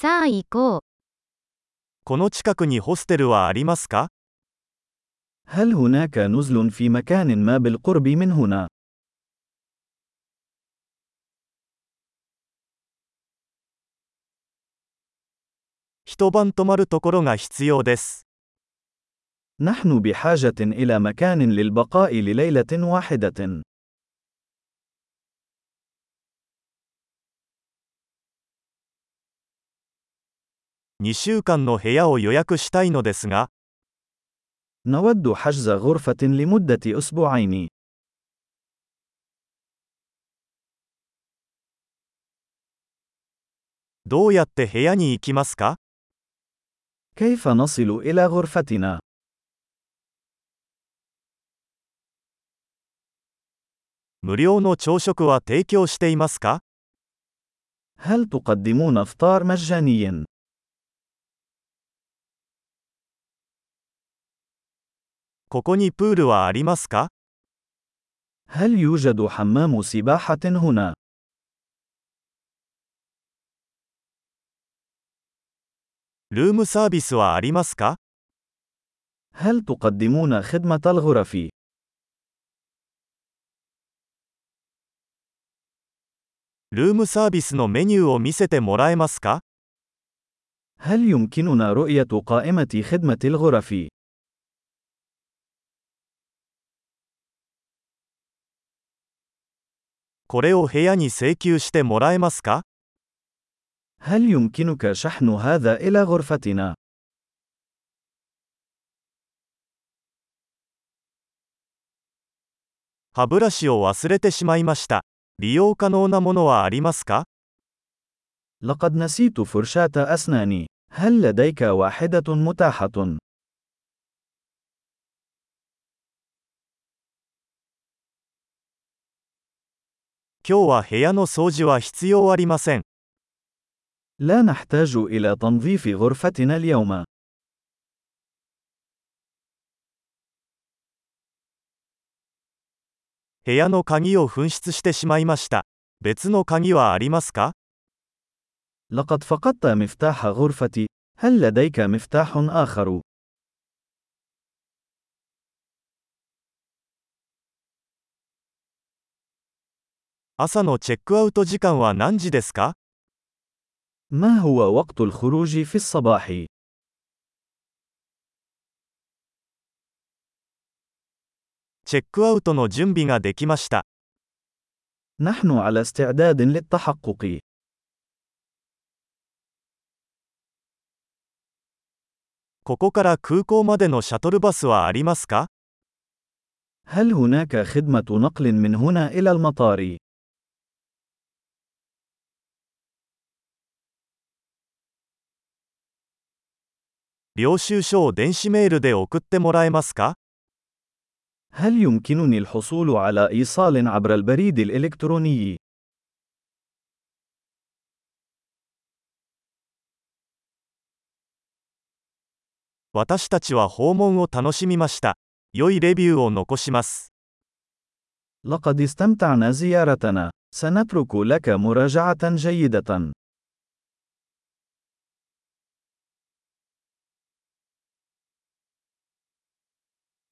さあ行こう。この近くにホステルはありますか هل هناك نزل في مكان ما بالقرب من هنا؟ 一晩泊まるところが必要です。 نحن بحاجة إلى مكان للبقاء لليلة واحدة. 2週間の部屋を予約したいのですが、 نود حجز غرفة لمدة أسبوعين. どうやって部屋に行きますか كيف نصل إلى غرفتنا؟ 無料の朝食は提供していますか هل تقدمون إفطار مجاني؟ ここにプールはありますか هل يوجد حمام سباحة هنا؟ ルームサービスはありますか هل تقدمون خدمة الغرف؟ ルームサービスのメニューを見せてもらえますか هل يمكننا رؤية قائمة خدمة الغرف؟ これを部屋に請求してもらえますか هل يمكنك شحن هذا إلى غرفتنا؟ 歯ブラシを忘れてしまいました。利用可能なものはありますか لقد نسيت فرشاة أسناني. هل لديك واحدة متاحة؟ 今日は部屋の掃除は必要ありません。 لا نحتاج إلى تنظيف غرفتنا اليوم. 部屋の鍵を紛失してしまいました。別の鍵はありますか لقد فقدت مفتاح غرفتي. هل لديك مفتاح آخر؟ 朝のチェックアウト時間は何時ですか ما هو وقت الخروج في الصباح؟ チェックアウトの準備ができました。 نحن على استعداد للتحقق. ここから空港までのシャトルバスはありますか هل هناك خدمة نقل من هنا إلى المطار؟ 領収書を電子メールで送ってもらえますか هل يمكنني الحصول على إيصال عبر البريد الإلكتروني؟ 私たちは訪問を楽しみました。良いレビューを残します。 لقد استمتعنا زيارتنا. سنترك لك مراجعة جيدة.